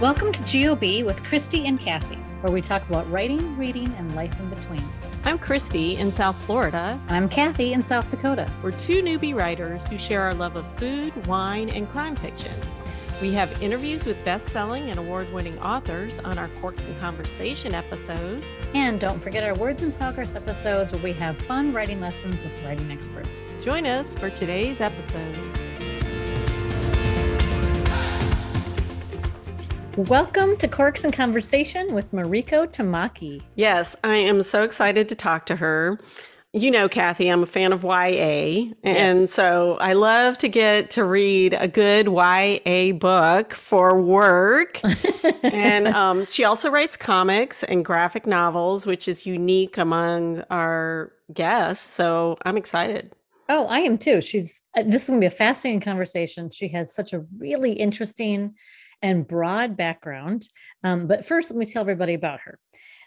Welcome to GOB with Christy and Kathy, where we talk about writing, reading, and life in between. I'm Christy in South Florida. And I'm Kathy in South Dakota. We're two newbie writers who share our love of food, wine, and crime fiction. We have interviews with best selling and award winning authors on our Corks and Conversation episodes. And don't forget our Words in Progress episodes where we have fun writing lessons with writing experts. Join us for today's episode. Welcome to Corks and Conversation with Mariko Tamaki. Yes, I am so excited to talk to her. You know, Kathy, I'm a fan of YA. And Yes. so I love to get to read a good YA book for work. and um, she also writes comics and graphic novels, which is unique among our guests. So I'm excited. Oh, I am too. She's uh, this is going to be a fascinating conversation. She has such a really interesting and broad background. Um, but first, let me tell everybody about her.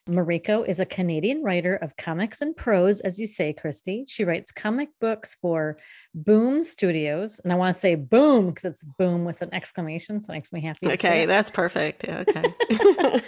Mariko is a Canadian writer of comics and prose, as you say, Christy. She writes comic books for Boom Studios. And I want to say boom because it's boom with an exclamation. So it makes me happy. Okay, that's perfect. Yeah, Okay.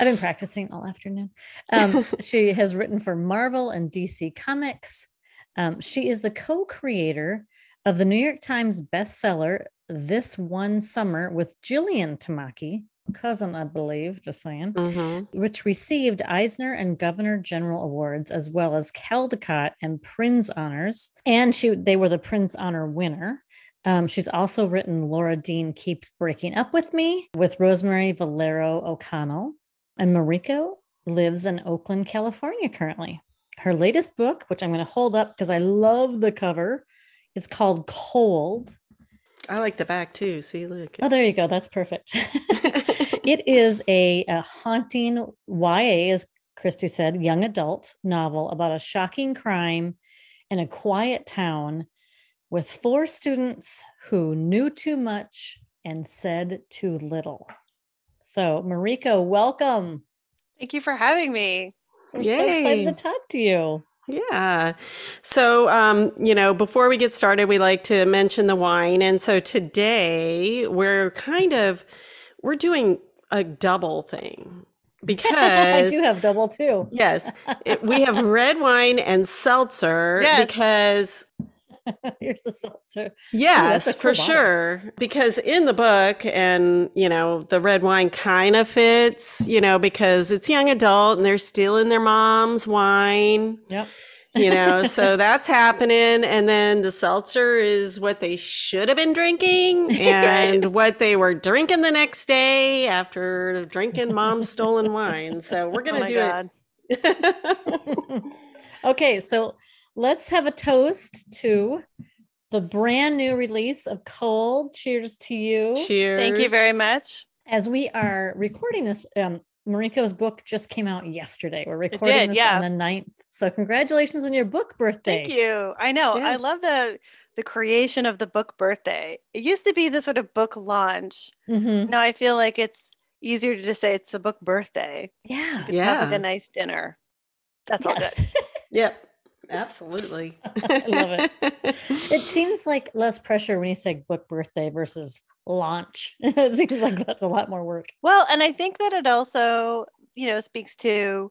I've been practicing all afternoon. Um, she has written for Marvel and DC Comics. Um, she is the co creator of the New York Times bestseller, This One Summer, with Jillian Tamaki, cousin, I believe, just saying, Mhm. which received Eisner and Governor General Awards, as well as Caldecott and Printz Honors. And she they were the Printz Honor winner. Um, she's also written Laura Dean Keeps Breaking Up With Me with Rosemary Valero O'Connell. And Mariko lives in Oakland, California currently. Her latest book, which I'm going to hold up because I love the cover, is called Cold. I like the back too. See, look. Oh, there you go. That's perfect. it is a, a haunting YA, as Christy said, young adult novel about a shocking crime in a quiet town with four students who knew too much and said too little. So, Mariko, welcome. Thank you for having me. We're so excited Yay. to talk to you. Yeah. So, um, you know, before we get started, we like to mention the wine. And so today we're kind of we're doing a double thing because I do have double too. yes, it, we have red wine and seltzer Yes. because Here's the seltzer. Yes, for cool sure. Because in the book, and you know, the red wine kind of fits, you know, because it's young adult and they're stealing their mom's wine, Yep. you know, so that's happening. And then the seltzer is what they should have been drinking and what they were drinking the next day after drinking mom's stolen wine. So we're Oh going to do God. it. okay, so let's have a toast to the brand new release of Cold. Cheers to you. Cheers. Thank you very much. As we are recording this, um, Mariko's book just came out yesterday. We're recording did, this yeah. on the 9th. So congratulations on your book birthday. Thank you. I know. I love the the creation of the book birthday. It used to be the sort of book launch. Mhm. Now I feel like it's easier to just say it's a book birthday. Yeah. Just have like a nice dinner. That's all Yes. good. Yep. Absolutely. I love it. it seems like less pressure when you say book birthday versus launch. it seems like that's a lot more work. Well, and I think that it also, you know, speaks to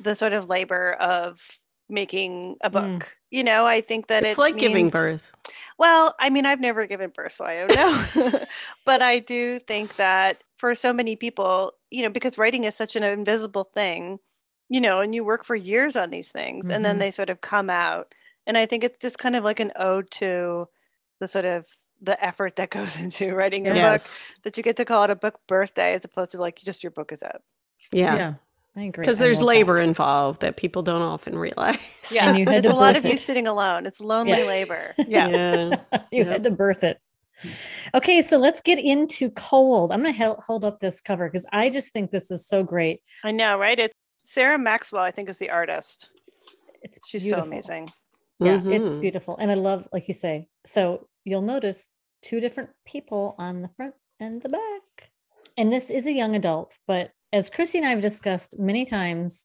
the sort of labor of making a book. Mm. You know, I think that it's it like giving birth. Well, I mean, I've never given birth, so I don't know. but I do think that for so many people, you know, because writing is such an invisible thing, you know, and you work for years on these things and then Mhm. they sort of come out. And I think it's just kind of like an ode to the sort of the effort that goes into writing your book that you get to call it a book birthday as opposed to like just your book is out. Yeah. Yeah. I agree. Because there's love that. labor involved that people don't often realize. Yeah. And you had it's to a lot birth of you sitting alone. It's lonely labor. Yeah. Yeah. you Yep. had to birth it. Okay, so let's get into cold. I'm going to hold up this cover because I just think this is so great. I know, right? It's Sarah Maxwell, I think, is the artist. It's She's beautiful. so amazing. Yeah, it's Mhm. beautiful. And I love, like you say, so you'll notice two different people on the front and the back. And this is a young adult, but as Chrissy and I have discussed many times,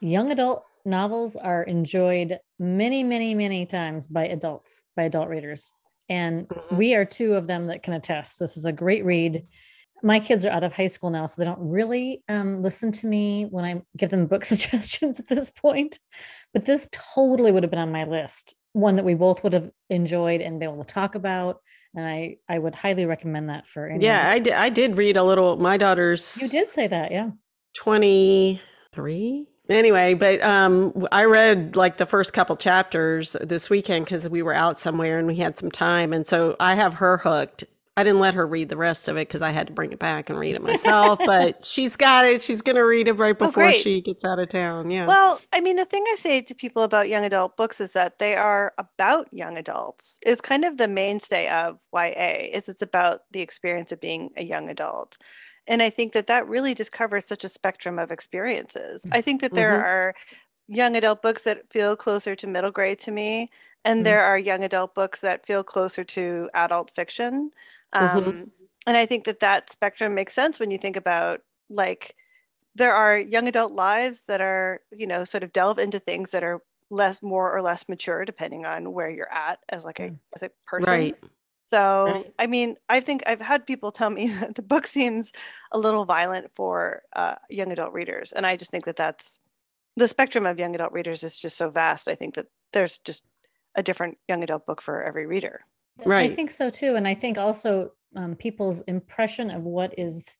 young adult novels are enjoyed many, many, many times by adults, by adult readers. And Mhm. we are two of them that can attest. This is a great read. My kids are out of high school now, so they don't really um, listen to me when I give them book suggestions at this point. But this totally would have been on my list, one that we both would have enjoyed and been able to talk about. And I, I would highly recommend that for anyone. Yeah, I did. I did read a little. My daughter's. You did say that, yeah. Twenty three. Anyway, but um, I read like the first couple chapters this weekend because we were out somewhere and we had some time, and so I have her hooked I didn't let her read the rest of it because I had to bring it back and read it myself. but she's got it. She's going to read it right oh, before oh, she gets out of town. Yeah. Well, I mean, the thing I say to people about young adult books is that they are about young adults. Is kind of the mainstay of YA. Is it's about the experience of being a young adult. And I think that that really just covers such a spectrum of experiences. I think that there mm-hmm. are young adult books that feel closer to middle grade to me, and mm-hmm. there are young adult books that feel closer to adult fiction. Mm-hmm. Um, mm-hmm. And I think that that spectrum makes sense when you think about like there are young adult lives that are, you know, sort of delve into things that are less, more or less mature, depending on where you're at as like a mm. as a person. Right. So, right. I mean, I think I've had people tell me that the book seems a little violent for uh, young adult readers, and I just think that that's the spectrum of young adult readers is just so vast. I think that there's just a different young adult book for every reader. Right. I think so too. And I think also um, people's impression of what is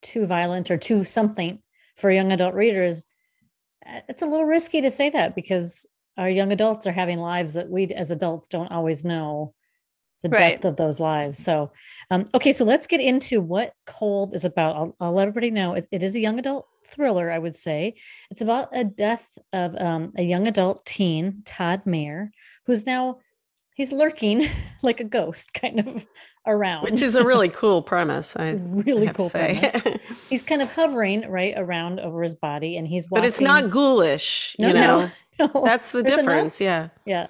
too violent or too something for young adult readers, uh, it's a little risky to say that because our young adults are having lives that we as adults don't always know the right. depth of those lives. So, um, okay, so let's get into what Cold is about. I'll, I'll let everybody know it, it is a young adult thriller, I would say. It's about a death of um, a young adult teen, Todd Mayer, who's now he's lurking like a ghost kind of around. Which is a really cool premise I really cool premise. He's kind of hovering right around over his body and he's walking. but it's not ghoulish no, you know? no, no. that's the there's difference enough, yeah. Yeah.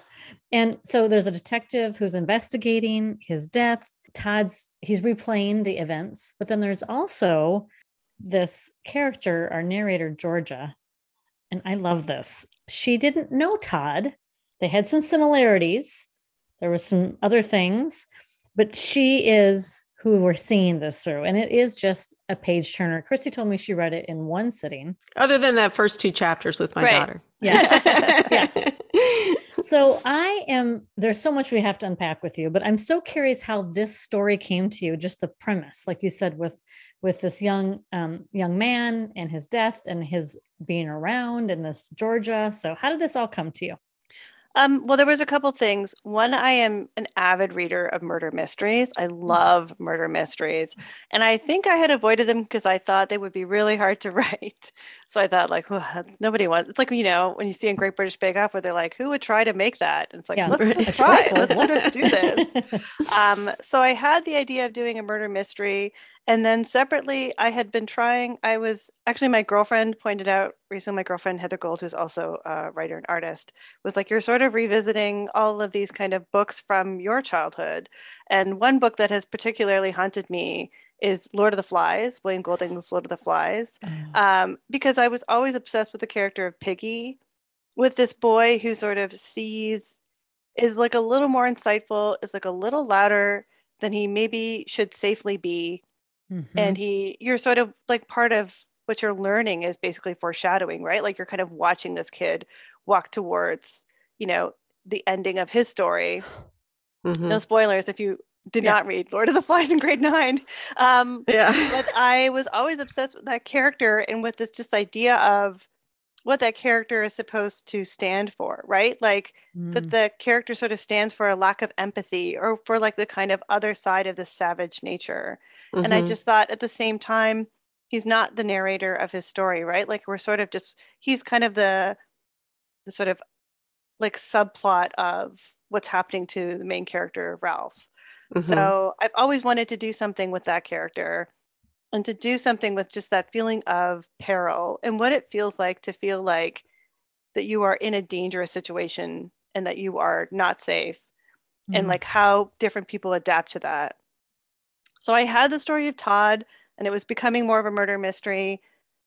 And so there's a detective who's investigating his death. Todd's he's replaying the events but then there's also this character our narrator georgia. And i love this. She didn't know todd. They had some similarities there was some other things, but she is who we're seeing this through. And it is just a page turner. Christy told me she read it in one sitting. Other than that first two chapters with my right. daughter. Yeah. yeah. So I am there's so much we have to unpack with you, but I'm so curious how this story came to you, just the premise, like you said, with with this young um, young man and his death and his being around in this Georgia. So how did this all come to you? Um, well, there was a couple things. One, I am an avid reader of murder mysteries. I mm. love murder mysteries, and I think I had avoided them because I thought they would be really hard to write. So I thought, like, well, nobody wants. It's like you know when you see in Great British Bake Off where they're like, "Who would try to make that?" And it's like, yeah, let's just try. let's do this. um, so I had the idea of doing a murder mystery, and then separately, I had been trying, I was actually, my girlfriend pointed out recently, my girlfriend Heather Gold, who's also a writer and artist, was like, You're sort of revisiting all of these kind of books from your childhood. And one book that has particularly haunted me is Lord of the Flies, William Golding's Lord of the Flies, oh. um, because I was always obsessed with the character of Piggy, with this boy who sort of sees, is like a little more insightful, is like a little louder than he maybe should safely be Mm-hmm. And he, you're sort of like part of what you're learning is basically foreshadowing, right? Like you're kind of watching this kid walk towards, you know, the ending of his story. Mm-hmm. No spoilers if you did yeah. not read Lord of the Flies in grade nine. Um, yeah. but I was always obsessed with that character and with this just idea of what that character is supposed to stand for, right? Like mm. that the character sort of stands for a lack of empathy or for like the kind of other side of the savage nature. Mm-hmm. And I mm-hmm. just thought at the same time, he's not the narrator of his story, right? Like we're sort of just he's kind of the the sort of like subplot of what's happening to the main character, Ralph. Mm-hmm. So I've always wanted to do something with that character and to do something with just that feeling of peril and what it feels like to feel like that you are in a dangerous situation and that you are not safe mm-hmm. and like how different people adapt to that so I had the story of Todd, and it was becoming more of a murder mystery.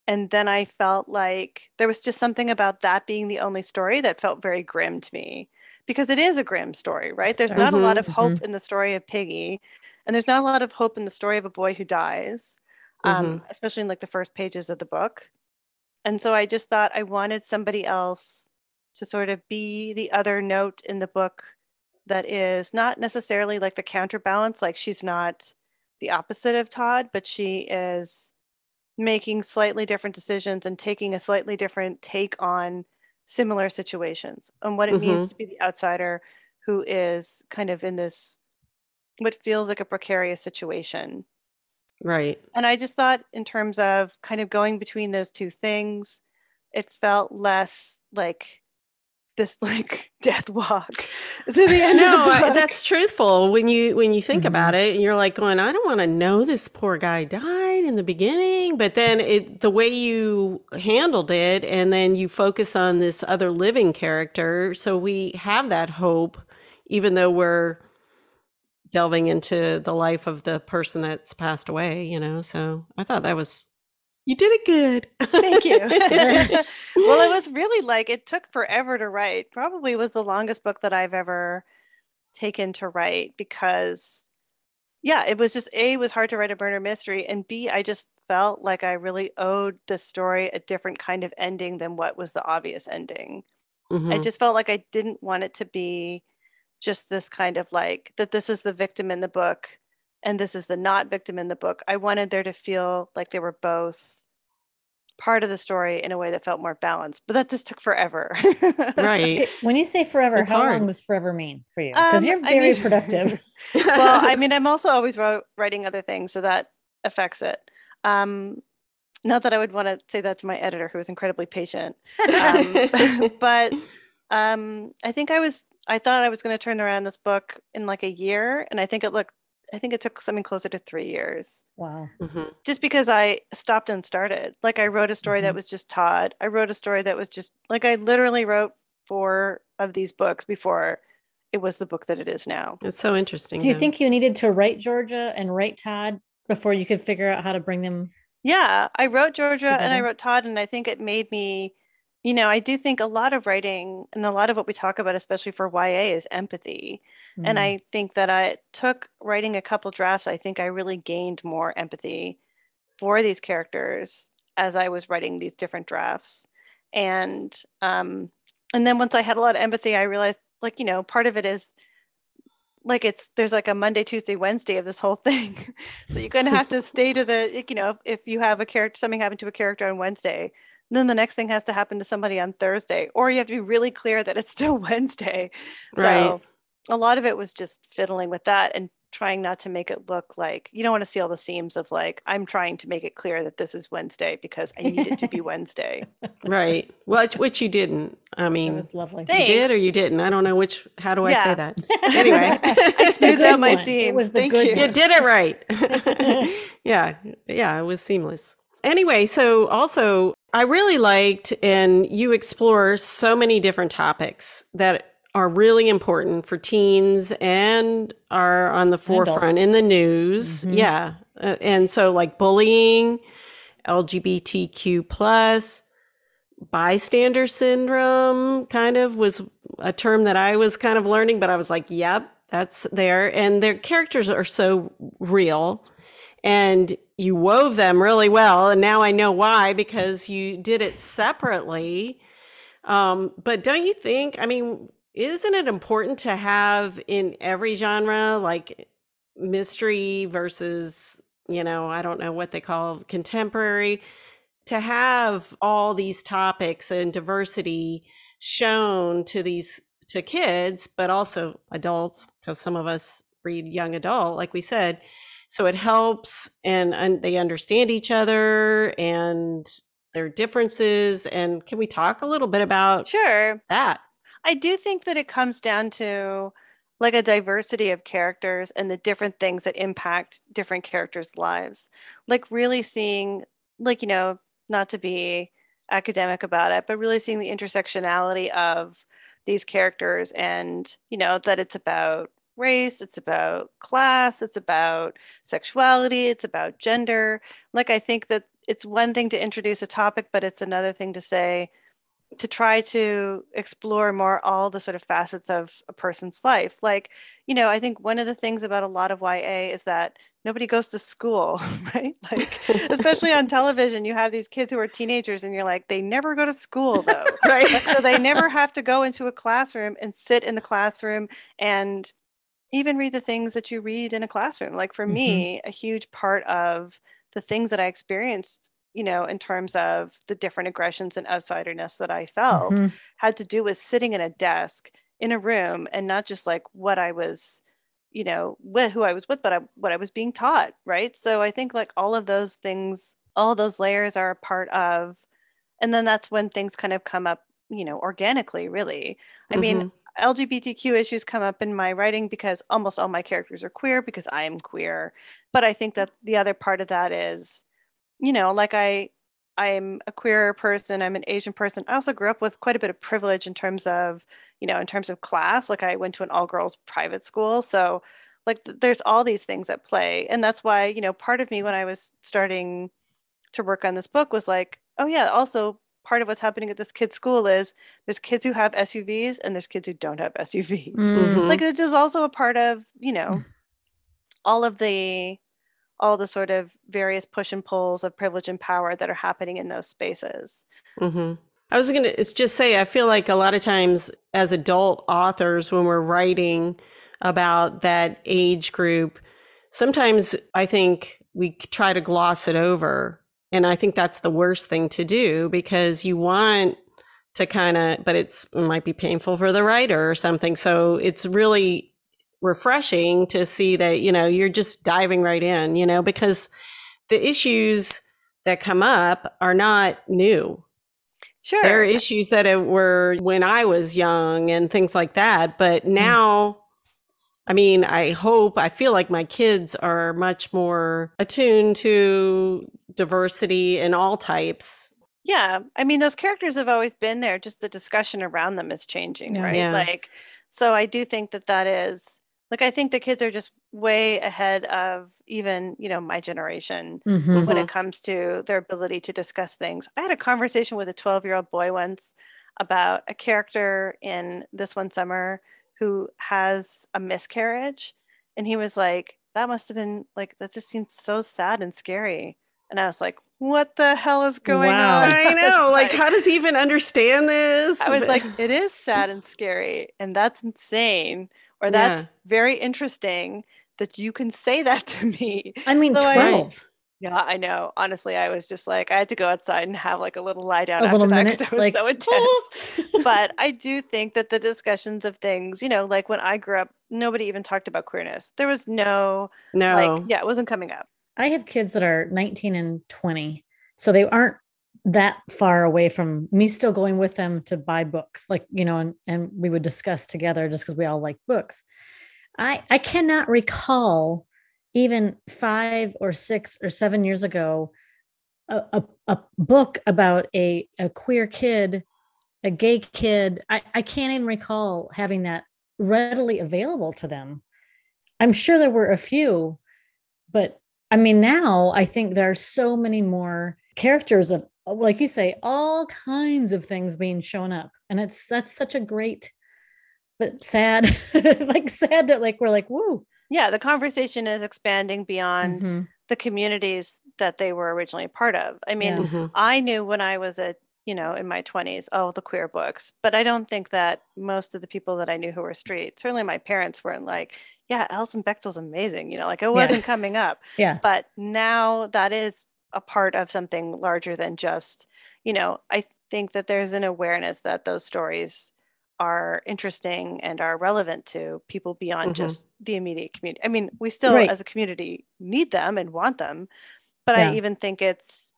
And then I felt like there was just something about that being the only story that felt very grim to me because it is a grim story, right? There's not mm-hmm, a lot of hope mm-hmm. in the story of Piggy, and there's not a lot of hope in the story of a boy who dies. um, Mhm. especially in like the first pages of the book. And so I just thought I wanted somebody else to sort of be the other note in the book that is not necessarily like the counterbalance, like she's not the opposite of Todd, but she is making slightly different decisions and taking a slightly different take on similar situations and what it means mm-hmm. to be the outsider who is kind of in this what feels like a precarious situation. Right. And I just thought, in terms of kind of going between those two things, it felt less like this like death walk to the end no, the that's truthful. When you when you think Mhm. about it, and you're like going, I don't want to know this poor guy died in the beginning, but then it the way you handled it, and then you focus on this other living character, so we have that hope, even though we're delving into the life of the person that's passed away. You know, so I thought that was you did it good. Thank you. well, it was really like it took forever to write. Probably was the longest book that I've ever taken to write because yeah, it was just A it was hard to write a murder mystery and B I just felt like I really owed the story a different kind of ending than what was the obvious ending. I Mhm. just felt like I didn't want it to be just this kind of like that this is the victim in the book and this is the not victim in the book. I wanted there to feel like they were both part of the story in a way that felt more balanced, but that just took forever. right. When you say forever, It's how hard. long does forever mean for you? Because Um, you're I very mean- productive. well, I mean, I'm also always writing other things, so that affects it. Um, not that I would want to say that to my editor, who was incredibly patient. Um, but um, I think I was. I thought I was going to turn around this book in like a year, and I think it looked. I think it took something closer to three years, Wow. Mhm. just because I stopped and started. Like I wrote a story that Mhm. was just Todd. I wrote a story that was just like I literally wrote four of these books before it was the book that it is now. It's so interesting. Do you though. think you needed to write Georgia and write Todd before you could figure out how to bring them? Yeah, I wrote Georgia and I wrote Todd, and I think it made me, you know, I do think a lot of writing and a lot of what we talk about, especially for YA, is empathy. And Mm. I think that I took writing a couple drafts, I think I really gained more empathy for these characters as I was writing these different drafts. And um and then once I had a lot of empathy, I realized like, you know, part of it is like it's there's like a Monday, Tuesday, Wednesday of this whole thing. so you're going to have to stay to the you know, if, if you have a character something happened to a character on Wednesday, then the next thing has to happen to somebody on Thursday, or you have to be really clear that it's still Wednesday. Right. So a lot of it was just fiddling with that and trying not to make it look like you don't want to see all the seams of like I'm trying to make it clear that this is Wednesday because I need it to be Wednesday. right? Which which you didn't. I That mean, was lovely. you did or you didn't. I don't know which. How do I say that? Anyway. I smoothed The out good my one. seams. It was the Thank good you. one. You did it right. yeah, yeah, it was seamless. Anyway, so also I really liked, and you explore so many different topics that are really important for teens and are on the forefront in the news. Mhm. Yeah, Uh, and so like bullying, LGBTQ plus, bystander syndrome, kind of was a term that I was kind of learning, but I was like, yep, that's there. And their characters are so real and you wove them really well. And now I know why, because you did it separately. Um, but don't you think, I mean, isn't it important to have in every genre, like mystery versus, you know, I don't know what they call contemporary, to have all these topics and diversity shown to these to kids but also adults because some of us read young adult like we said so it helps and, and they understand each other and their differences and can we talk a little bit about Sure. that I do think that it comes down to like a diversity of characters and the different things that impact different characters' lives. Like really seeing, like, you know, not to be academic about it, but really seeing the intersectionality of these characters and, you know, that it's about race, it's about class, it's about sexuality, it's about gender. Like, I think that it's one thing to introduce a topic, but it's another thing to say, to try to explore more all the sort of facets of a person's life. Like, you know, I think one of the things about a lot of YA is that nobody goes to school, right? Like, especially on television, you have these kids who are teenagers and you're like, they never go to school though. right. so they never have to go into a classroom and sit in the classroom and even read the things that you read in a classroom. Like for mm-hmm. me, a huge part of the things that I experienced you know, in terms of the different aggressions and outsiderness that I felt, mm-hmm. had to do with sitting at a desk in a room and not just like what I was, you know, with who I was with, but I, what I was being taught. Right. So I think like all of those things, all those layers are a part of, and then that's when things kind of come up, you know, organically, really. I mm-hmm. mean, LGBTQ issues come up in my writing because almost all my characters are queer because I am queer. But I think that the other part of that is you know, like I I'm a queer person, I'm an Asian person. I also grew up with quite a bit of privilege in terms of, you know, in terms of class. Like I went to an all girls private school. So like th- there's all these things at play. And that's why, you know, part of me when I was starting to work on this book was like, oh yeah, also part of what's happening at this kid's school is there's kids who have SUVs and there's kids who don't have SUVs. Mm-hmm. Like it is also a part of, you know, mm. all of the all the sort of various push and pulls of privilege and power that are happening in those spaces. Mm-hmm. I was going to just say, I feel like a lot of times as adult authors, when we're writing about that age group, sometimes I think we try to gloss it over. And I think that's the worst thing to do because you want to kind of, but it's it might be painful for the writer or something. So it's really refreshing to see that you know you're just diving right in you know because the issues that come up are not new sure there are issues that were when i was young and things like that but mm. now mm. I mean i hope i feel like my kids are much more attuned to diversity in all types yeah i mean those characters have always been there just the discussion around them is changing yeah. right yeah. like so i do think that that is like i think the kids are just way ahead of even you know my generation mm-hmm. when it comes to their ability to discuss things i had a conversation with a 12 year old boy once about a character in this one summer who has a miscarriage and he was like that must have been like that just seems so sad and scary and i was like what the hell is going wow. on i know like, like how does he even understand this i was like it is sad and scary and that's insane or that's yeah. very interesting that you can say that to me. I mean, so 12. I, yeah, I know. Honestly, I was just like, I had to go outside and have like a little lie down a after that because that was like, so intense. but I do think that the discussions of things, you know, like when I grew up, nobody even talked about queerness. There was no, no, like, yeah, it wasn't coming up. I have kids that are 19 and 20. So they aren't that far away from me still going with them to buy books like you know and, and we would discuss together just because we all like books i i cannot recall even five or six or seven years ago a, a, a book about a, a queer kid a gay kid I, I can't even recall having that readily available to them. I'm sure there were a few but i mean now i think there are so many more characters of like you say all kinds of things being shown up and it's that's such a great but sad like sad that like we're like woo yeah the conversation is expanding beyond mm-hmm. the communities that they were originally a part of i mean yeah. mm-hmm. i knew when i was a you know in my 20s all the queer books but i don't think that most of the people that i knew who were straight certainly my parents weren't like yeah alison bechdel's amazing you know like it wasn't yeah. coming up yeah but now that is a part of something larger than just, you know, I think that there's an awareness that those stories are interesting and are relevant to people beyond mm-hmm. just the immediate community. I mean, we still right. as a community need them and want them, but yeah. I even think it's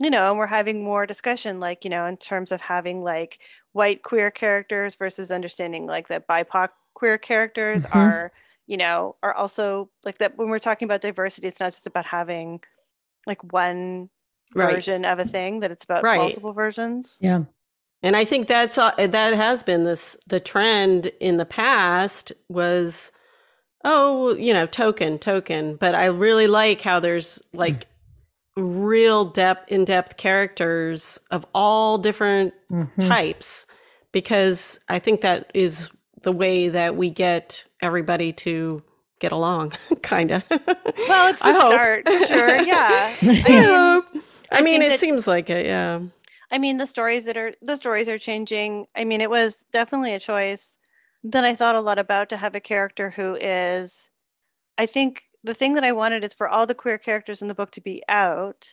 you know, and we're having more discussion like, you know, in terms of having like white queer characters versus understanding like that BIPOC queer characters mm-hmm. are, you know, are also like that when we're talking about diversity, it's not just about having like one right. version of a thing that it's about right. multiple versions yeah and i think that's uh, that has been this the trend in the past was oh you know token token but i really like how there's like real depth in-depth characters of all different Mhm. types because I think that is the way that we get everybody to get along, kind of. Well, it's the I hope. start, sure. Yeah. I hope. I, I mean, it that- seems like it. Yeah. I mean, the stories that are the stories are changing. I mean, it was definitely a choice that I thought a lot about to have a character who is. I think the thing that I wanted is for all the queer characters in the book to be out,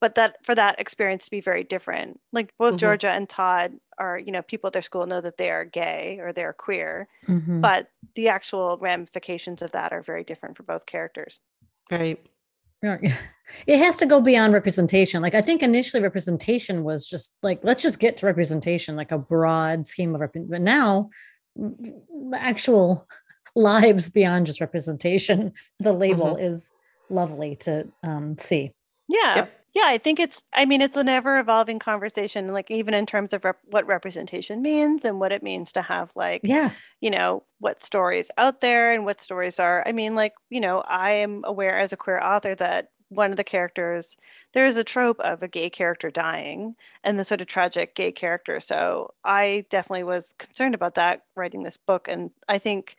but that for that experience to be very different. Like both Mhm. Georgia and Todd are, you know, people at their school know that they are gay or they're queer, Mhm. but the actual ramifications of that are very different for both characters. Right. Yeah. It has to go beyond representation. Like I think initially representation was just like let's just get to representation, like a broad scheme of rep- but now mm, the actual lives beyond just representation. The label is lovely to um, see. Yeah. Yep. Yeah, I think it's I mean it's an ever evolving conversation like even in terms of rep- what representation means and what it means to have like Yeah. you know what stories out there and what stories are. I mean like you know I am aware as a queer author that one of the characters there is a trope of a gay character dying and the sort of tragic gay character. So I definitely was concerned about that writing this book. And I think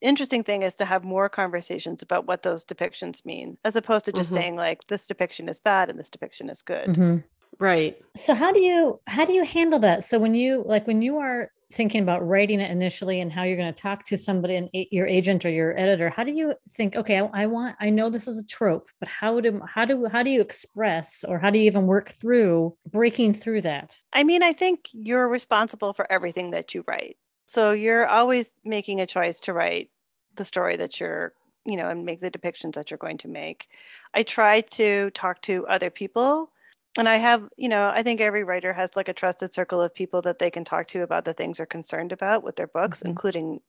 interesting thing is to have more conversations about what those depictions mean as opposed to just Mhm. saying like this depiction is bad and this depiction is good Mhm. Right. So how do you how do you handle that? So when you like when you are thinking about writing it initially and how you're going to talk to somebody and your agent or your editor, how do you think? Okay, I, I want I know this is a trope, but how do how do how do you express or how do you even work through breaking through that? I mean, I think you're responsible for everything that you write. So you're always making a choice to write the story that you're, you know, and make the depictions that you're going to make. I try to talk to other people. And I have, you know, I think every writer has like a trusted circle of people that they can talk to about the things they're concerned about with their books, Mhm. including,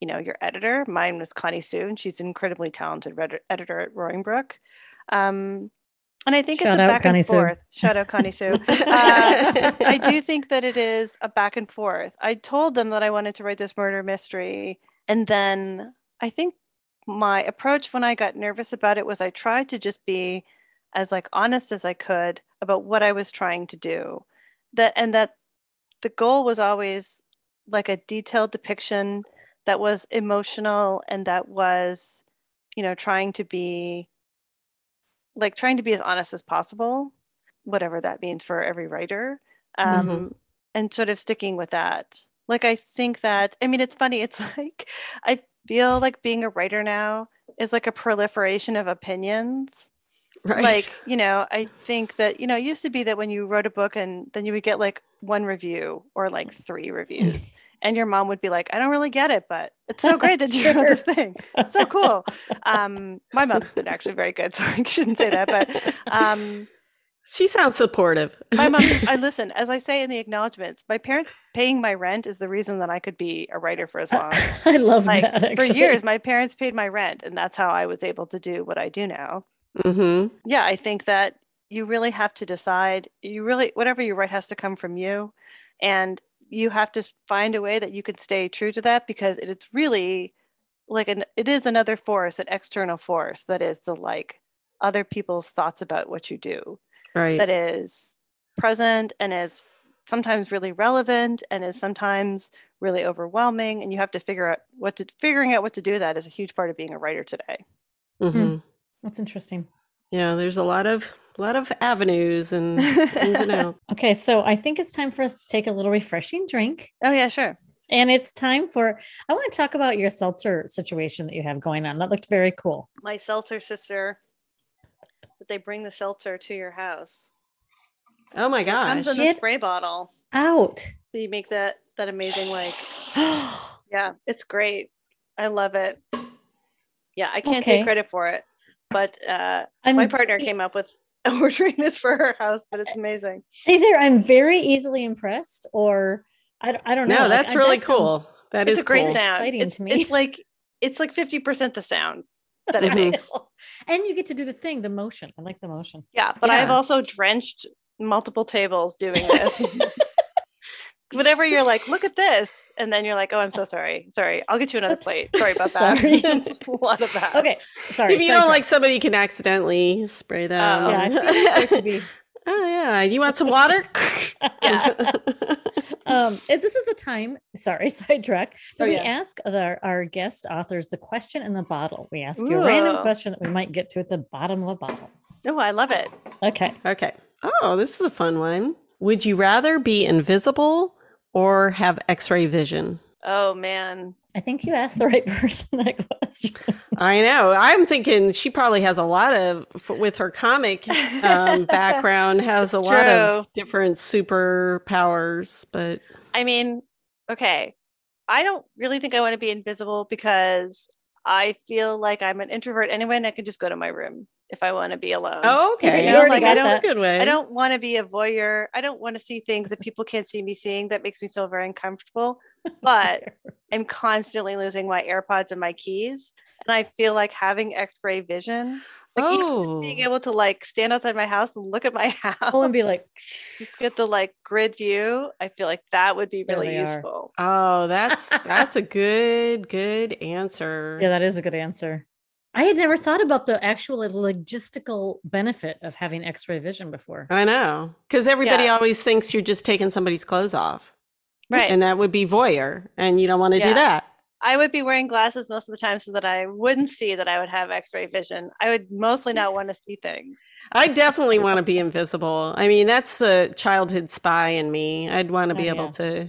you know, your editor. Mine was Connie Hsu, and she's an incredibly talented editor at Roaring Brook. Um, and I think it's a back Connie and Sue. forth. Shout out Connie Hsu. Uh, I do think that it is a back and forth. I told them that I wanted to write this murder mystery. And then I think my approach when I got nervous about it was I tried to just be as like honest as I could about what I was trying to do. That and that the goal was always like a detailed depiction that was emotional and that was, you know, trying to be like trying to be as honest as possible, whatever that means for every writer. Um, Mhm. and sort of sticking with that. Like I think that I mean it's funny, it's like I feel like being a writer now is like a proliferation of opinions. Right. Like, you know, I think that, you know, it used to be that when you wrote a book and then you would get like one review or like three reviews. And your mom would be like, I don't really get it, but it's so great that you wrote this thing. It's so cool. Um, my mom's been actually very good, so I shouldn't say that. But um, she sounds supportive. my mom, I listen, as I say in the acknowledgments, my parents paying my rent is the reason that I could be a writer for as long. I love Like that. for years, my parents paid my rent, and that's how I was able to do what I do now. hmm Yeah, I think that you really have to decide. You really, whatever you write has to come from you, and you have to find a way that you can stay true to that because it's really like an it is another force, an external force that is the like other people's thoughts about what you do Right. that is present and is sometimes really relevant and is sometimes really overwhelming and you have to figure out what to figuring out what to do that is a huge part of being a writer today hmm That's interesting. Yeah, there's a lot of a lot of avenues and ins and outs. Okay, so I think it's time for us to take a little refreshing drink. oh yeah sure And it's time for, I want to talk about your seltzer situation that you have going on. That looked very cool. my seltzer sister that they bring the seltzer to your house Oh my gosh. comes in the Get- spray bottle Out. so you make that that amazing like yeah it's great i love it yeah i can't Okay. take credit for it but uh I'm my partner came up with ordering this for her house but it's amazing either I'm very easily impressed or I, don't- I don't know. no, that's I- really that cool. sounds- That it's is a great cool. sound exciting it's, to me. it's like it's like 50% the sound that it makes and you get to do the thing, the motion. I like the motion. yeah but i've also drenched multiple tables doing this whenever you're like, look at this, and then you're like, oh, I'm so sorry. Sorry, I'll get you another Oops. plate. Sorry about that. Sorry. a lot of that. Okay, sorry. if you sidetrack. don't like somebody can accidentally spray them. Oh. yeah, I feel like there could be oh yeah. You want some water? Yeah. um, if this is the time, sorry, sidetrack, that Oh, we ask our, our guest authors the question in the bottle. We ask you a random question that we might get to at the bottom of a bottle. Oh, I love it. Okay. okay. Oh, this is a fun one. Would you rather be invisible or have X-ray vision? Oh man. I think you asked the right person that question. I know. I'm thinking she probably has a lot of, with her comic um, background, has a It's lot of true. different superpowers. But I mean, okay. I don't really think I want to be invisible because I feel like I'm an introvert anyway, and I can just go to my room if I want to be alone. oh, okay, You know, like, I don't- a good way. I don't want to be a voyeur. I don't want to see things that people can't see me seeing. That makes me feel very uncomfortable. But I'm constantly losing my AirPods and my keys. And I feel like having X-ray vision, like even Oh, being able to like stand outside my house and look at my house, oh, and be like, just get the like grid view. I feel like that would be really they are. useful. oh, that's that's a good good answer. yeah, that is a good answer. I had never thought about the actual logistical benefit of having X-ray vision before. I know, because everybody Yeah. always thinks you're just taking somebody's clothes off, Right. and that would be voyeur, and you don't want to do that. I would be wearing glasses most of the time so that I wouldn't see that I would have x-ray vision. I would mostly not want to see things. I definitely want to be invisible. I mean, that's the childhood spy in me. I'd want to be Oh, able yeah. to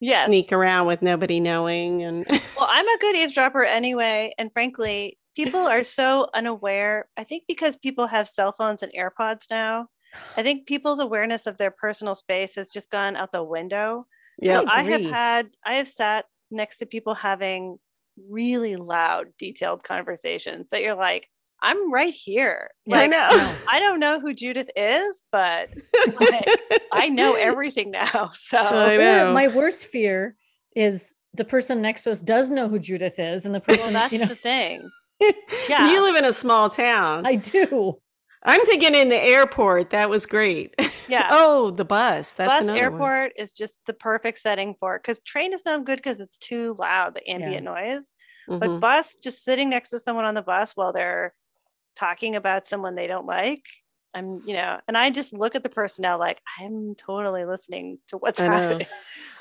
Yes. sneak around with nobody knowing, and Well, I'm a good eavesdropper anyway. And frankly, people are so unaware. I think because people have cell phones and AirPods now, I think people's awareness of their personal space has just gone out the window. Yeah, So I have had, I have sat next to people having really loud, detailed conversations that you're like, I'm right here. Yeah, I know. I don't know who Judith is, but like, I know everything now. So I know. My worst fear is the person next to us does know who Judith is, and the well, person, that's you know, the thing. Yeah. you live in a small town. I do. I'm thinking in the airport. That was great. Yeah. oh, the bus. That's Bus another one. airport is just the perfect setting for it because train is not good because it's too loud, the ambient noise. But Mhm. bus, just sitting next to someone on the bus while they're talking about someone they don't like. I'm, you know, and I just look at the person now like I'm totally listening to what's happening.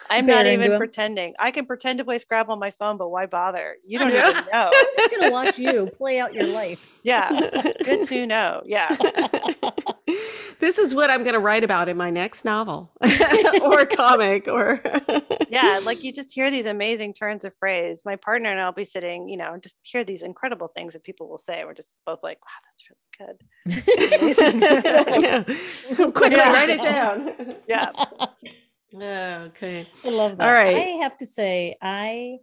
I'm not Very into even 'em. pretending. I can pretend to play Scrabble on my phone, but why bother? You don't know. even know. I'm just gonna watch you play out your life. Yeah. Good to know. Yeah. this is what I'm going to write about in my next novel or comic or yeah like you just hear these amazing turns of phrase my partner and i'll be sitting you know just hear these incredible things that people will say we're just both like wow that's really good Yeah. Quickly Yeah. write it down. yeah okay. I love that. All right. I have to say, I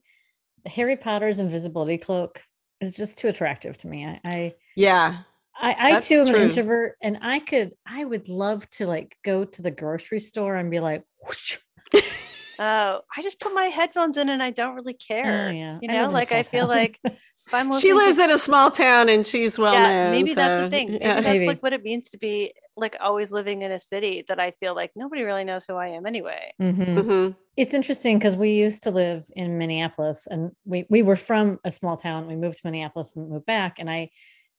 Harry Potter's invisibility cloak is just too attractive to me. I I Yeah. I, I That's too am true. an introvert, and I could I would love to like go to the grocery store and be like, whoosh. oh i just put my headphones in and i don't really oh, care Oh, yeah. you know in a like i feel like if i'm She lives to, in a small town and she's well yeah known. maybe that's the thing maybe yeah. that's Maybe. like what it means to be like always living in a city that i feel like nobody really knows who i am anyway Mhm. Mhm. It's interesting because we used to live in Minneapolis, and we we were from a small town. We moved to Minneapolis and moved back, and I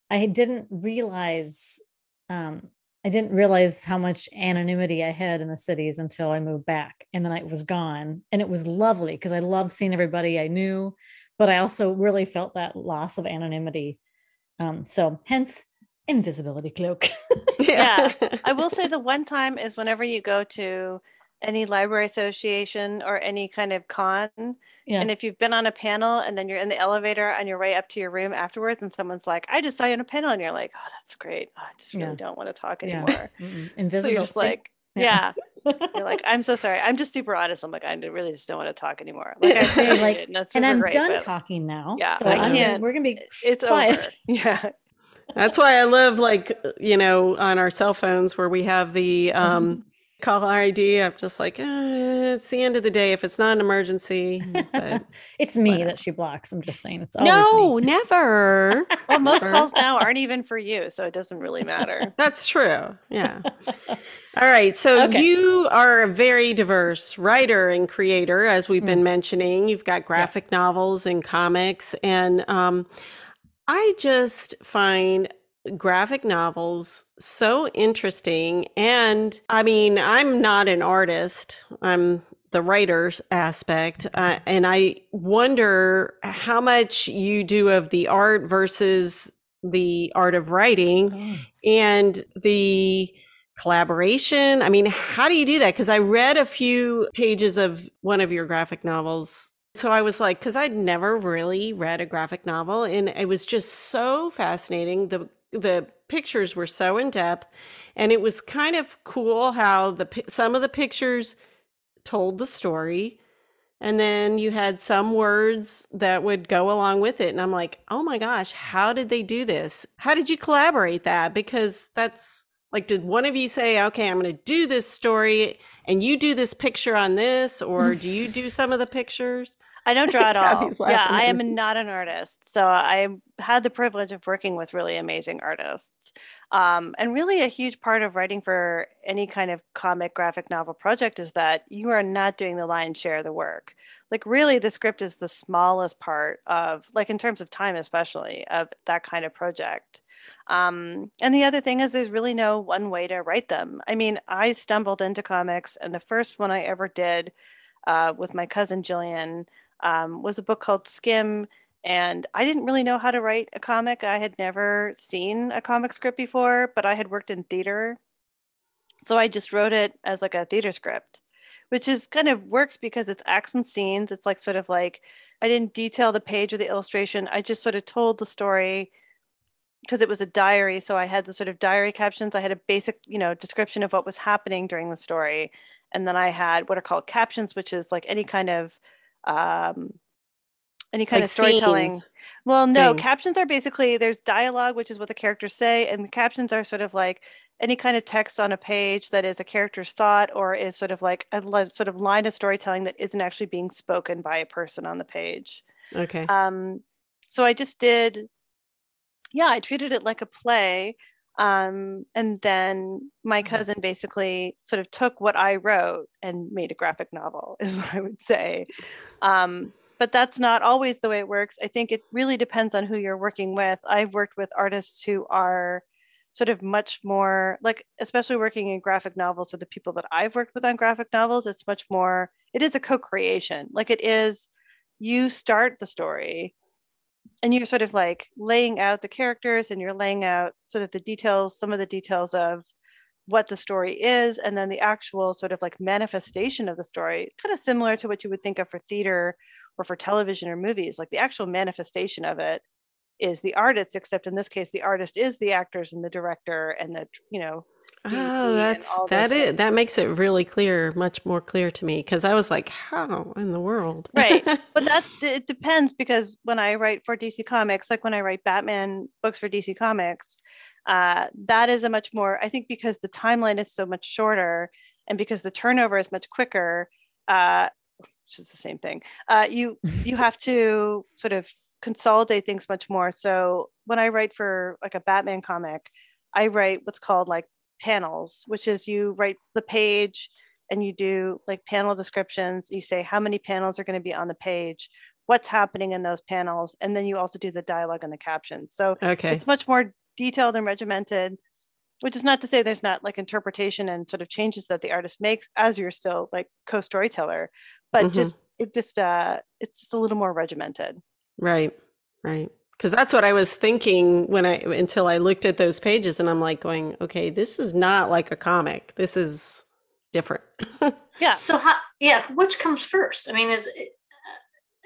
I didn't realize um, I didn't realize how much anonymity I had in the cities until I moved back, and then I was gone, and it was lovely because I loved seeing everybody I knew, but I also really felt that loss of anonymity. Um, so hence invisibility cloak. Yeah. I will say the one time is whenever you go to any library association or any kind of con, yeah. and if you've been on a panel and then you're in the elevator on your way up to your room afterwards, and someone's like, "I just saw you on a panel," and you're like, "Oh, that's great. Oh, I just really Yeah. don't want to talk anymore." Mm-mm. So Invisible. you're just like, Yeah. yeah. You're like, I'm so sorry. I'm just super honest. I'm like, I really just don't want to talk anymore. Like, I like it, and, that's and i'm great, done but talking now. Yeah, so I I'm can't. we're gonna be It's quiet. over. Yeah. That's why I love like you know on our cell phones where we have the um call ID. I'm just like, eh, it's the end of the day. If it's not an emergency, but it's me whatever. that she blocks. I'm just saying it's no, never. well, most calls now aren't even for you, so it doesn't really matter. That's true. Yeah. All right. So okay. you are a very diverse writer and creator, as we've mm. been mentioning. You've got graphic yeah. novels and comics, and um, I just find graphic novels so interesting. And I mean, I'm not an artist, I'm the writer's aspect. Uh, and I wonder how much you do of the art versus the art of writing and the collaboration. I mean, how do you do that? Because I read a few pages of one of your graphic novels so I was like, because I'd never really read a graphic novel, and it was just so fascinating. The the pictures were so in depth and it was kind of cool how the some of the pictures told the story and then you had some words that would go along with it and i'm like oh my gosh how did they do this? How did you collaborate that? Because that's like did one of you say okay i'm going to do this story and you do this picture on this or do you do some of the pictures I don't draw at all. Yeah, I am not an artist. So I had the privilege of working with really amazing artists. Um, and really, a huge part of writing for any kind of comic graphic novel project is that you are not doing the lion's share of the work. Like, really, the script is the smallest part of, like, in terms of time, especially, of that kind of project. Um, and the other thing is, there's really no one way to write them. I mean, I stumbled into comics, and the first one I ever did uh, with my cousin Jillian um, was a book called Skim. And I didn't really know how to write a comic. I had never seen a comic script before, but I had worked in theater. So I just wrote it as like a theater script, which is kind of works because it's acts and scenes. It's like sort of like I didn't detail the page or the illustration. I just sort of told the story because it was a diary. So I had the sort of diary captions. I had a basic, you know, description of what was happening during the story. And then I had what are called captions, which is like any kind of um, any kind like of storytelling. Scenes. Well, no, captions are basically there's dialogue, which is what the characters say, and the captions are sort of like any kind of text on a page that is a character's thought or is sort of like a sort of line of storytelling that isn't actually being spoken by a person on the page. Okay. Um, so I just did, yeah, I treated it like a play. Um, and then my mm-hmm. cousin basically sort of took what I wrote and made a graphic novel, is what I would say. Um, but that's not always the way it works. I think it really depends on who you're working with. I've worked with artists who are sort of much more like, especially working in graphic novels. So the people that I've worked with on graphic novels, it's much more, it is a co creation. Like it is, you start the story and you're sort of like laying out the characters and you're laying out sort of the details, some of the details of what the story is and then the actual sort of like manifestation of the story kind of similar to what you would think of for theater or for television or movies. Like the actual manifestation of it is the artist except in this case the artist is the actors and the director and the you know oh that's that it that makes it really clear much more clear to me because i was like how in the world? Right. But that it depends because when i write for dc comics like when i write batman books for dc comics uh, that is a much more i think because the timeline is so much shorter and because the turnover is much quicker uh, which is the same thing uh, you you have to sort of consolidate things much more. So when i write for like a batman comic i write what's called like panels which is you write the page and you do like panel descriptions. You say how many panels are going to be on the page what's happening in those panels and then you also do the dialogue and the captions so okay. it's much more detailed and regimented which is not to say there's not like interpretation and sort of changes that the artist makes as you're still like co-storyteller but mm-hmm. just it just uh it's just a little more regimented. Right right because that's what i was thinking when i until i looked at those pages and i'm like going okay this is not like a comic this is different yeah so how yeah which comes first i mean is it,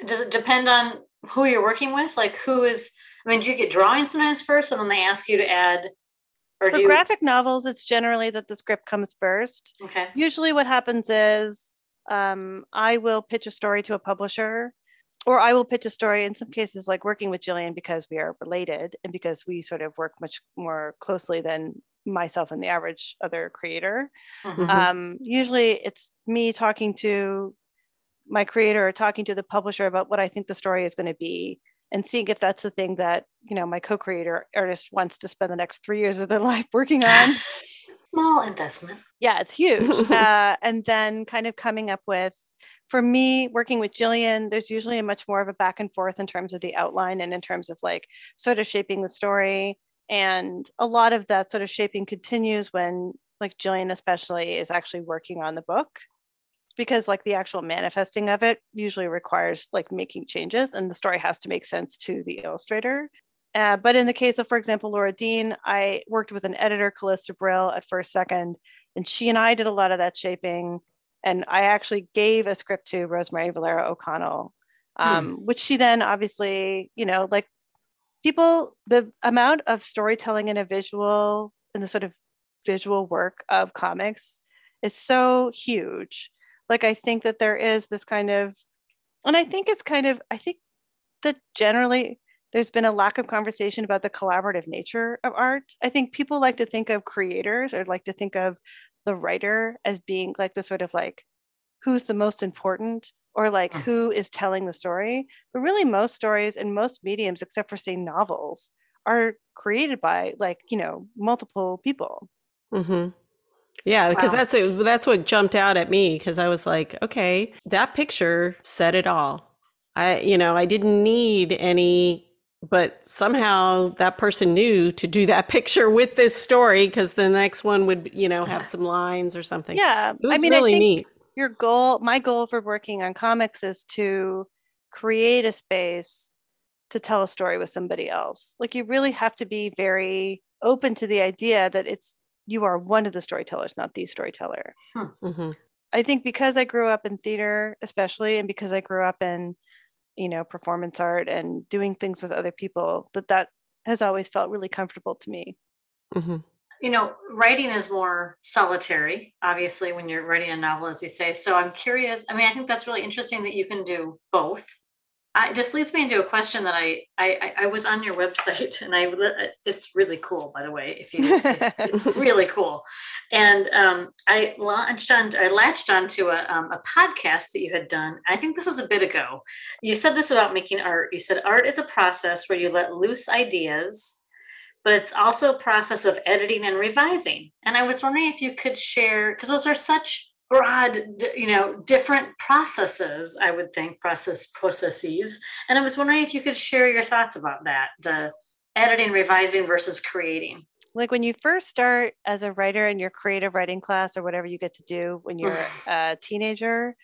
does it depend on who you're working with like who is I mean, do you get drawing sometimes first, and then they ask you to add? Or For graphic novels, it's generally that the script comes first. Okay. Usually, what happens is um, I will pitch a story to a publisher, or I will pitch a story. In some cases, like working with Jillian because we are related and because we sort of work much more closely than myself and the average other creator. Mhm. Um, usually it's me talking to my creator or talking to the publisher about what I think the story is going to be and seeing if that's the thing that, you know, my co-creator artist wants to spend the next three years of their life working on. Small investment. yeah, it's huge. uh, and then kind of coming up with, for me, working with Jillian, there's usually a much more of a back and forth in terms of the outline and in terms of like sort of shaping the story. And a lot of that sort of shaping continues when like Jillian especially is actually working on the book because like the actual manifesting of it usually requires like making changes and the story has to make sense to the illustrator uh, but in the case of for example laura dean i worked with an editor Calista Brill at first second and she and i did a lot of that shaping and i actually gave a script to rosemary Valero o'connell um, which she then obviously you know like people the amount of storytelling in a visual in the sort of visual work of comics is so huge. Like i think that there is this kind of and i think it's kind of i think that generally there's been a lack of conversation about the collaborative nature of art i think people like to think of creators or like to think of the writer as being like the sort of like who's the most important or like Mm. who is telling the story but really most stories and most mediums except for say novels are created by like you know multiple people Mm-hmm. Yeah, because Wow. that's. That's what jumped out at me because I was like, okay, that picture said it all. I, you know, I didn't need any, but somehow that person knew to do that picture with this story because the next one would, you know, have some lines or something. yeah. It was i mean really i think neat. your goal my goal for working on comics is to create a space to tell a story with somebody else. Like you really have to be very open to the idea that it's you are one of the storytellers not the storyteller. Hmm. I think because i grew up in theater especially and because i grew up in you know performance art and doing things with other people that that has always felt really comfortable to me hmm you know, writing is more solitary, obviously, when you're writing a novel, as you say. So I'm curious. I mean, I think that's really interesting that you can do both. I, this leads me into a question that I, I I- was on your website and I it's really cool by the way if you it- it's really cool. And um, I launched on I latched onto a um, a podcast that you had done I think this was a bit ago. You said this about making art. You said art is a process where you let loose ideas but it's also a process of editing and revising. And I was wondering if you could share, because those are such broad, you know, different processes, I would think, process processes. And I was wondering if you could share your thoughts about that, the editing, revising versus creating. like when you first start as a writer in your creative writing class or whatever you get to do when you're a teenager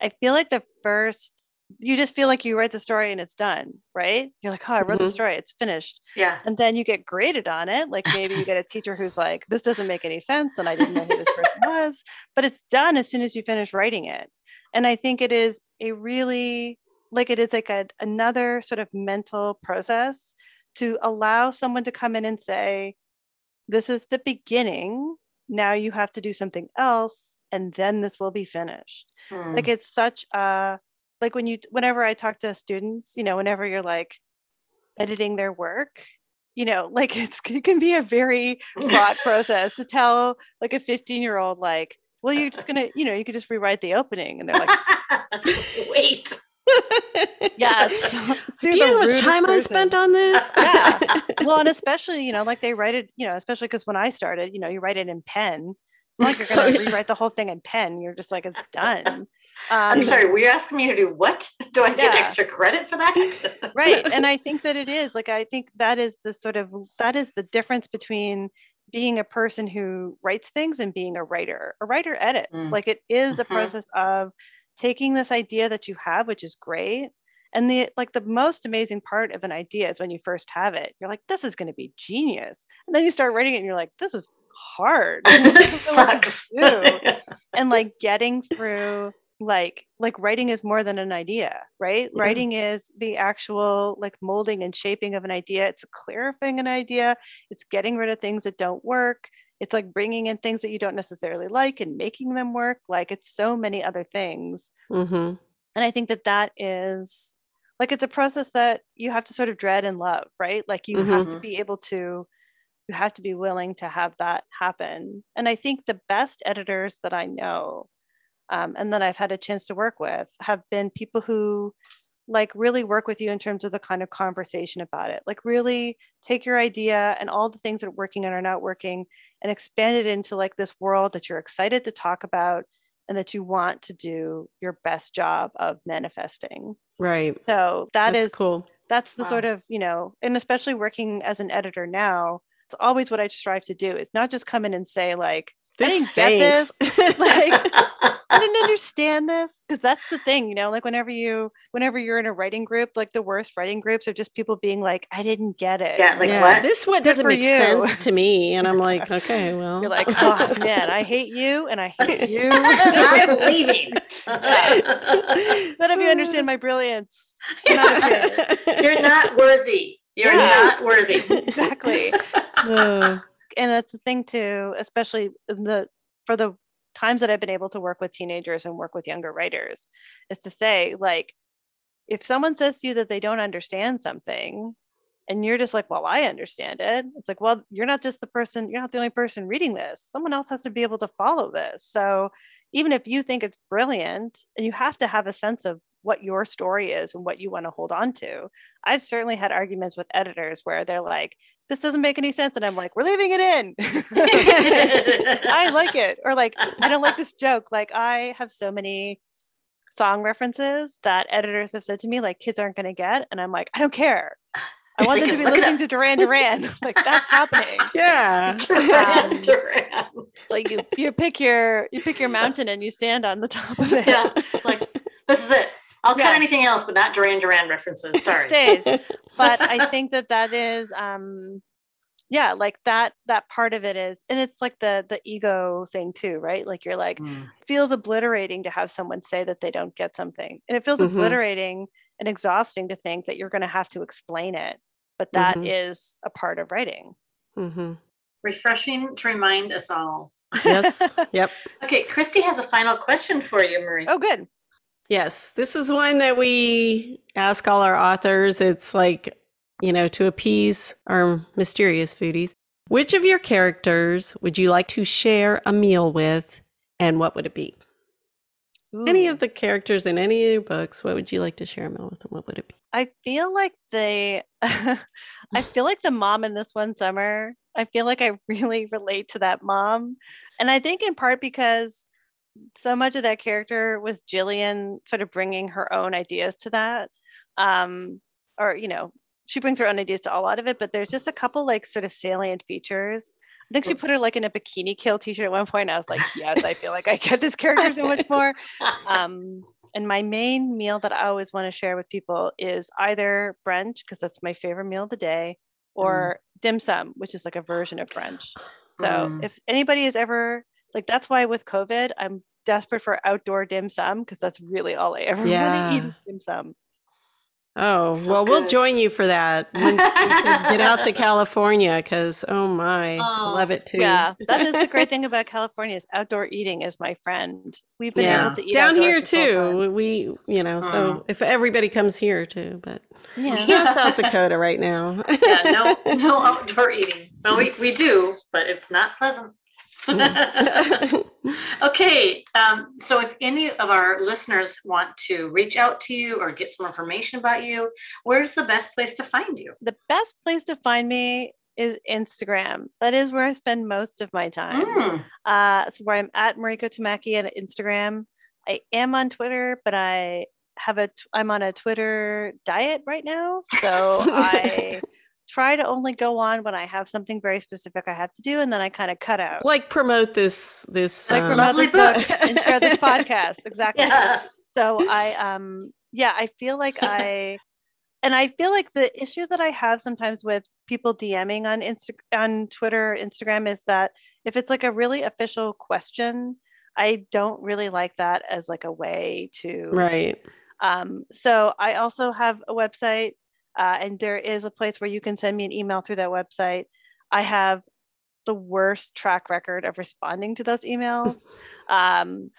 i feel like the first you just feel like you write the story and it's done right? You're like oh i wrote the Mhm. story. It's finished. Yeah. and then you get graded on it. Like maybe you get a teacher who's like this doesn't make any sense and i didn't know who this person was. But it's done as soon as you finish writing it. And i think it is a really like it is like a, another sort of mental process to allow someone to come in and say this is the beginning. Now you have to do something else and then this will be finished. Hmm. like it's such a like when you whenever i talk to students you know whenever you're like editing their work you know like it's it can be a very fraught process to tell like a 15 year old like well you're just gonna you know you could just rewrite the opening and they're like Wait. yeah it's, it's Do you know how much rudest time I spent on this? Yeah. well and especially you know like they write it you know especially because when i started you know you write it in pen it's not like you're Oh, going to yeah. rewrite the whole thing in pen you're just like it's done I'm Um, sorry, were you asking me to do what? Do I get Yeah. extra credit for that? right and i think that it is like i think that is the sort of that is the difference between being a person who writes things and being a writer a writer edits Mm. like it is a Mhm. process of taking this idea that you have which is great and the like the most amazing part of an idea is when you first have it you're like this is going to be genius and then you start writing it and you're like this is hard I it don't know what to sucks. and like getting through like like writing is more than an idea right? Yeah. writing is the actual like molding and shaping of an idea. It's clarifying an idea. It's getting rid of things that don't work. It's like bringing in things that you don't necessarily like and making them work. Like it's so many other things. Hmm and i think that that is like it's a process that you have to sort of dread and love right? Like you have to Mhm. be able to you have to be willing to have that happen. And I think the best editors that I know um, and that I've had a chance to work with have been people who like really work with you in terms of the kind of conversation about it. Like really take your idea and all the things that are working and are not working and expand it into like this world that you're excited to talk about and that you want to do your best job of manifesting. Right. So that That's is cool. That's the Wow. sort of, you know, and especially working as an editor now, it's always what I strive to do is not just come in and say like, This didn't get stinks. like I didn't understand this because that's the thing, you know, like whenever you whenever you're in a writing group, like the worst writing groups are just people being like, I didn't get it. Yeah, like yeah, what? this what doesn't make you. sense to me. And I'm like, okay, well. You're like, oh man, I hate you and I hate you. I'm leaving. None of you understand my brilliance. None of you. You're not worthy. You're Yeah. not worthy. exactly. And that's the thing too, especially the for the times that I've been able to work with teenagers and work with younger writers, is to say, like, if someone says to you that they don't understand something, and you're just like, well, I understand it. It's like, well, you're not just the person, you're not the only person reading this. Someone else has to be able to follow this. So even if you think it's brilliant, and you have to have a sense of what your story is and what you want to hold on to. I've certainly had arguments with editors where they're like, this doesn't make any sense. And I'm like, we're leaving it in. I like it. Or like, I don't like this joke. Like, I have so many song references that editors have said to me, like, kids aren't going to get. And I'm like, I don't care. I want them to be listening to Duran Duran. like, that's happening. yeah. Duran, Um, Duran. So you you pick your you pick your mountain and you stand on the top of it. Yeah, like this is it. I'll cut Yeah. anything else, but not Duran Duran references. Sorry. stays. but I think that that is um yeah, like that that part of it is and it's like the the ego thing too, right? Like you're like Mm. feels obliterating to have someone say that they don't get something. And it feels Mhm. obliterating and exhausting to think that you're going to have to explain it. But that is Mhm. a part of writing. hmm Refreshing to remind us all. Yes. Yep. Okay, Christy has a final question for you, Marie. oh good. Yes. This is one that we ask all our authors. It's like, you know, to appease our mysterious foodies. Which of your characters would you like to share a meal with, and what would it be? Any of the characters in any of your books, what would you like to share a meal with, and what would it be? I feel like they I feel like the mom in this one summer, I feel like I really relate to that mom. And I think in part because so much of that character was Jillian sort of bringing her own ideas to that. Um, or, you know, she brings her own ideas to a lot of it, but there's just a couple like sort of salient features. I think she put her like in a bikini kill t-shirt at one point. I was like, yes, I feel like I get this character so much more. Um, and my main meal that I always want to share with people is either brunch, because that's my favorite meal of the day, or dim sum, which is like a version of brunch. So Mm. if anybody is ever like, that's why with COVID, I'm desperate for outdoor dim sum because that's really all I ever want to eat dim sum. Oh, So well, we'll join you for that once we can get out to California because, oh my, Oh, love it too. Yeah, that is the great thing about California is outdoor eating is my friend. We've been Yeah. able to eat Down here this time. too. We, you know, so if everybody comes here too, but Yeah. not South Dakota right now. yeah, no, no outdoor eating. Well, we, we do, but it's not pleasant. okay, um, so if any of our listeners want to reach out to you or get some information about you, where's the best place to find you? the best place to find me is Instagram. That is where I spend most of my time. Mm, Uh, so where I'm at Mariko Tamaki on Instagram. I am on Twitter, but I have a t- I'm on a Twitter diet right now. So I try to only go on when I have something very specific I have to do, and then I kind of cut out. like promote this, this, Like um, promote lovely this book book. and share this podcast. Exactly. yeah. so i um yeah i feel like i and i feel like the issue that i have sometimes with people dming on insta on twitter or instagram is that if it's like a really official question i don't really like that as like a way to right. um so i also have a website uh, and there is a place where you can send me an email through that website i have the worst track record of responding to those emails um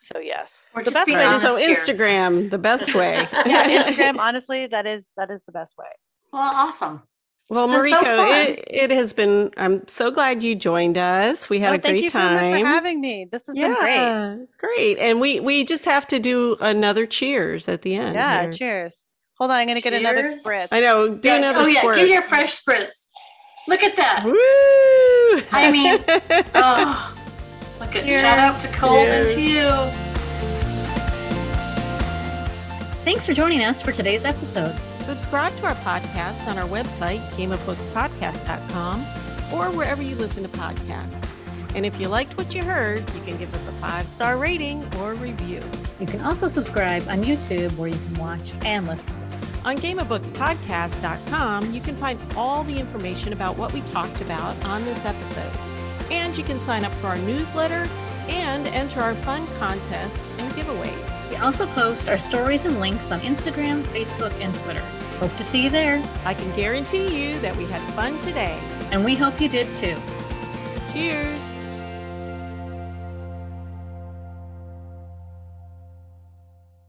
so yes Or the just best be way to Right. So here. Instagram, the best way. yeah, Instagram, honestly, that is that is the best way. Well, awesome. Well, It's been so Mariko, it, it has been, I'm so glad you joined us. We had Oh, a thank great you time. so much for having me. This has been great. great. And we, we just have to do another cheers at the end. Yeah, here. cheers. Hold on, I'm gonna get another spritz. I know. Do Yeah, another oh yeah, squirt. give your fresh spritz. Look at that. Woo! I mean, oh, look at Cheers. shout out to Cold and to you. Thanks for joining us for today's episode. Subscribe to our podcast on our website, gameofbookspodcast.com, or wherever you listen to podcasts. And if you liked what you heard, you can give us a five star rating or review. You can also subscribe on YouTube where you can watch and listen. On gameofbookspodcast.com, you can find all the information about what we talked about on this episode. And you can sign up for our newsletter and enter our fun contests and giveaways. We also post our stories and links on Instagram, Facebook, and Twitter. Hope to see you there, I can guarantee you that we had fun today. and we hope you did too. Cheers!